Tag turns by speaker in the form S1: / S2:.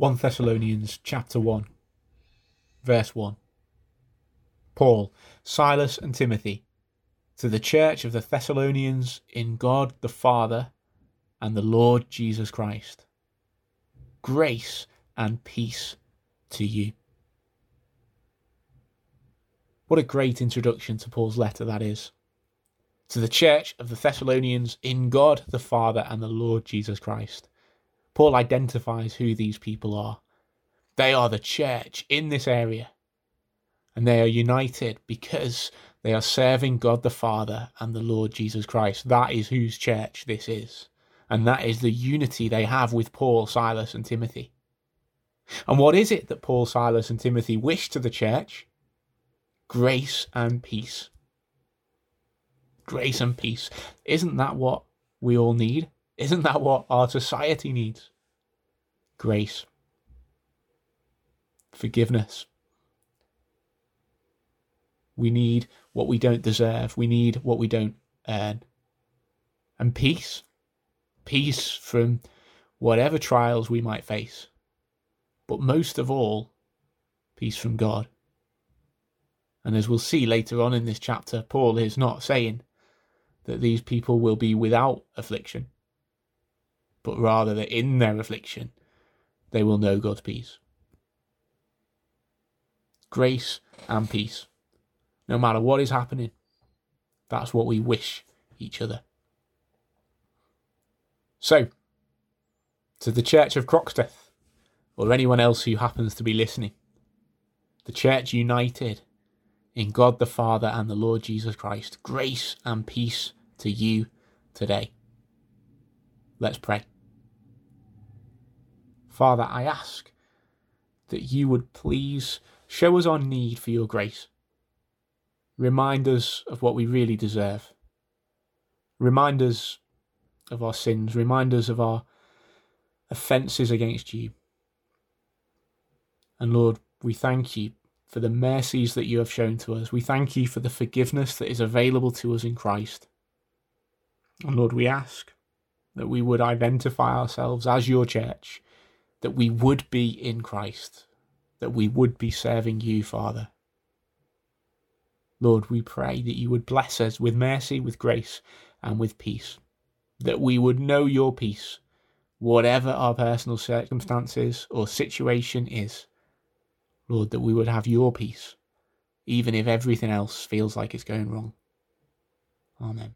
S1: 1 Thessalonians chapter 1, verse 1. Paul, Silas, and Timothy, to the church of the Thessalonians in God the Father and the Lord Jesus Christ. Grace and peace to you. What a great introduction to Paul's letter that is. To the church of the Thessalonians in God the Father and the Lord Jesus Christ. Paul identifies who these people are. They are the church in this area. And they are united because they are serving God the Father and the Lord Jesus Christ. That is whose church this is. And that is the unity they have with Paul, Silas, and Timothy. And what is it that Paul, Silas, and Timothy wish to the church? Grace and peace. Grace and peace. Isn't that what we all need? Isn't that what our society needs? Grace, forgiveness. We need what we don't deserve. We need what we don't earn. And peace. Peace from whatever trials we might face. But most of all, peace from God. And as we'll see later on in this chapter, Paul is not saying that these people will be without affliction but rather that in their affliction they will know God's peace. Grace and peace. No matter what is happening, that's what we wish each other. So, to the Church of Croxteth, or anyone else who happens to be listening, the Church united in God the Father and the Lord Jesus Christ, grace and peace to you today. Let's pray. Father, I ask that you would please show us our need for your grace. Remind us of what we really deserve. Remind us of our sins. Remind us of our offences against you. And Lord, we thank you for the mercies that you have shown to us. We thank you for the forgiveness that is available to us in Christ. And Lord, we ask that we would identify ourselves as your church that we would be in Christ, that we would be serving you, Father. Lord, we pray that you would bless us with mercy, with grace, and with peace, that we would know your peace, whatever our personal circumstances or situation is. Lord, that we would have your peace, even if everything else feels like it's going wrong. Amen.